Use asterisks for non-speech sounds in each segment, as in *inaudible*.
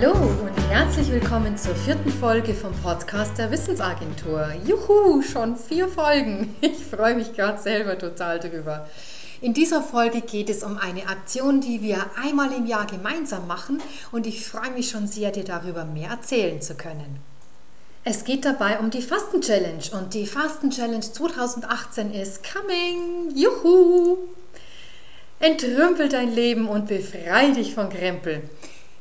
Hallo und herzlich willkommen zur vierten Folge vom Podcast der Wissensagentur. Juhu, schon vier Folgen. Ich freue mich gerade selber total drüber. In dieser Folge geht es um eine Aktion, die wir einmal im Jahr gemeinsam machen und ich freue mich schon sehr, dir darüber mehr erzählen zu können. Es geht dabei um die Fasten Challenge und die Fasten Challenge 2018 ist coming. Juhu! Entrümpel dein Leben und befreie dich von Krempel.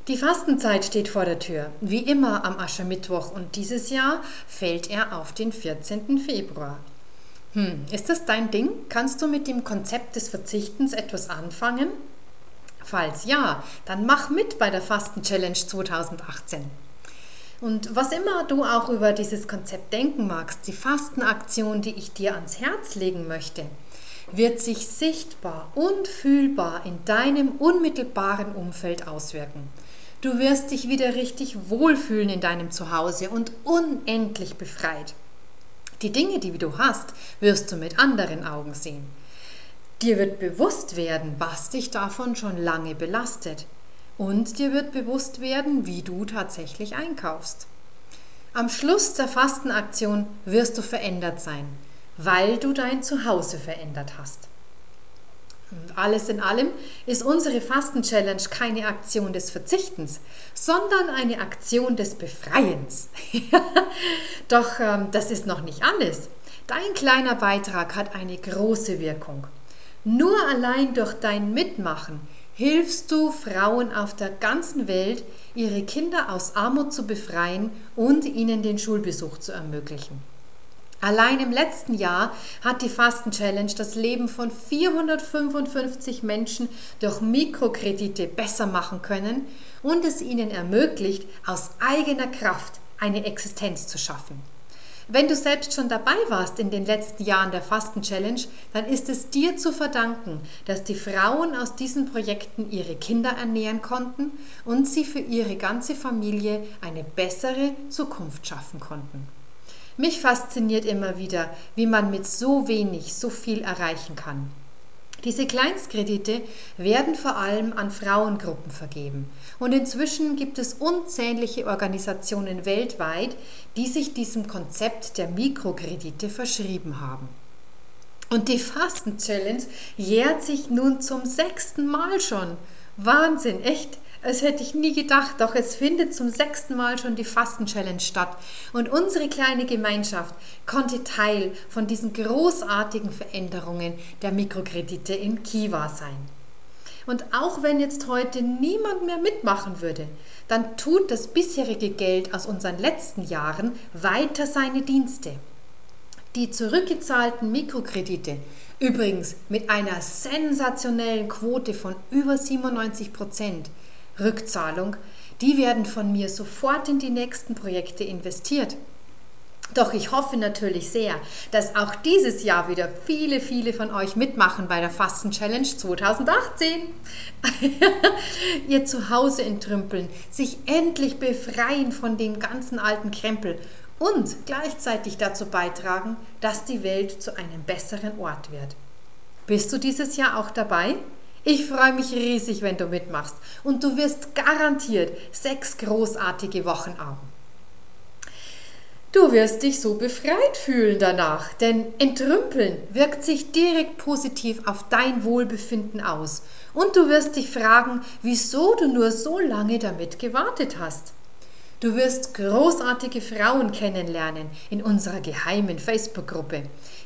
Die Fastenzeit steht vor der Tür, wie immer am Aschermittwoch und dieses Jahr fällt er auf den 14. Februar. Hm, ist das dein Ding? Kannst du mit dem Konzept des Verzichtens etwas anfangen? Falls ja, dann mach mit bei der Fasten Challenge 2018. Und was immer du auch über dieses Konzept denken magst, die Fastenaktion, die ich dir ans Herz legen möchte, wird sich sichtbar und fühlbar in deinem unmittelbaren Umfeld auswirken. Du wirst dich wieder richtig wohlfühlen in deinem Zuhause und unendlich befreit. Die Dinge, die du hast, wirst du mit anderen Augen sehen. Dir wird bewusst werden, was dich davon schon lange belastet. Und dir wird bewusst werden, wie du tatsächlich einkaufst. Am Schluss der Fastenaktion wirst du verändert sein, weil du dein Zuhause verändert hast. Alles in allem ist unsere Fasten-Challenge keine Aktion des Verzichtens, sondern eine Aktion des Befreiens. *laughs* Doch ähm, das ist noch nicht alles. Dein kleiner Beitrag hat eine große Wirkung. Nur allein durch dein Mitmachen hilfst du Frauen auf der ganzen Welt, ihre Kinder aus Armut zu befreien und ihnen den Schulbesuch zu ermöglichen. Allein im letzten Jahr hat die Fasten Challenge das Leben von 455 Menschen durch Mikrokredite besser machen können und es ihnen ermöglicht, aus eigener Kraft eine Existenz zu schaffen. Wenn du selbst schon dabei warst in den letzten Jahren der Fasten Challenge, dann ist es dir zu verdanken, dass die Frauen aus diesen Projekten ihre Kinder ernähren konnten und sie für ihre ganze Familie eine bessere Zukunft schaffen konnten. Mich fasziniert immer wieder, wie man mit so wenig so viel erreichen kann. Diese Kleinstkredite werden vor allem an Frauengruppen vergeben. Und inzwischen gibt es unzählige Organisationen weltweit, die sich diesem Konzept der Mikrokredite verschrieben haben. Und die Fasten Challenge jährt sich nun zum sechsten Mal schon. Wahnsinn, echt? Das hätte ich nie gedacht, doch es findet zum sechsten Mal schon die Fasten-Challenge statt. Und unsere kleine Gemeinschaft konnte Teil von diesen großartigen Veränderungen der Mikrokredite in Kiva sein. Und auch wenn jetzt heute niemand mehr mitmachen würde, dann tut das bisherige Geld aus unseren letzten Jahren weiter seine Dienste. Die zurückgezahlten Mikrokredite, übrigens mit einer sensationellen Quote von über 97 Prozent, Rückzahlung, die werden von mir sofort in die nächsten Projekte investiert. Doch ich hoffe natürlich sehr, dass auch dieses Jahr wieder viele, viele von euch mitmachen bei der Fasten Challenge 2018. *laughs* Ihr Zuhause entrümpeln, sich endlich befreien von den ganzen alten Krempel und gleichzeitig dazu beitragen, dass die Welt zu einem besseren Ort wird. Bist du dieses Jahr auch dabei? Ich freue mich riesig, wenn du mitmachst und du wirst garantiert sechs großartige Wochen haben. Du wirst dich so befreit fühlen danach, denn Entrümpeln wirkt sich direkt positiv auf dein Wohlbefinden aus und du wirst dich fragen, wieso du nur so lange damit gewartet hast. Du wirst großartige Frauen kennenlernen in unserer geheimen Facebook-Gruppe,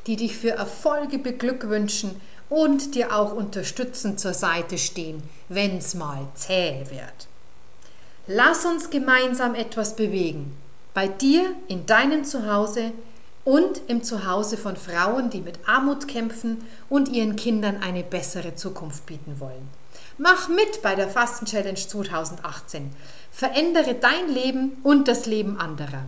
die dich für Erfolge beglückwünschen und dir auch unterstützend zur Seite stehen, wenn's mal zäh wird. Lass uns gemeinsam etwas bewegen. Bei dir, in deinem Zuhause und im Zuhause von Frauen, die mit Armut kämpfen und ihren Kindern eine bessere Zukunft bieten wollen. Mach mit bei der Fasten Challenge 2018. Verändere dein Leben und das Leben anderer.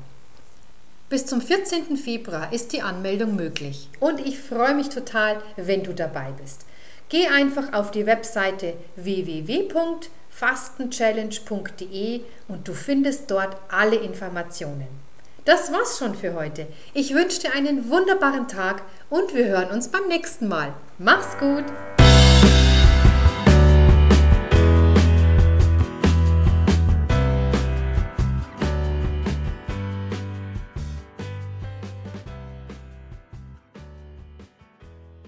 Bis zum 14. Februar ist die Anmeldung möglich und ich freue mich total, wenn du dabei bist. Geh einfach auf die Webseite www.fastenchallenge.de und du findest dort alle Informationen. Das war's schon für heute. Ich wünsche dir einen wunderbaren Tag und wir hören uns beim nächsten Mal. Mach's gut!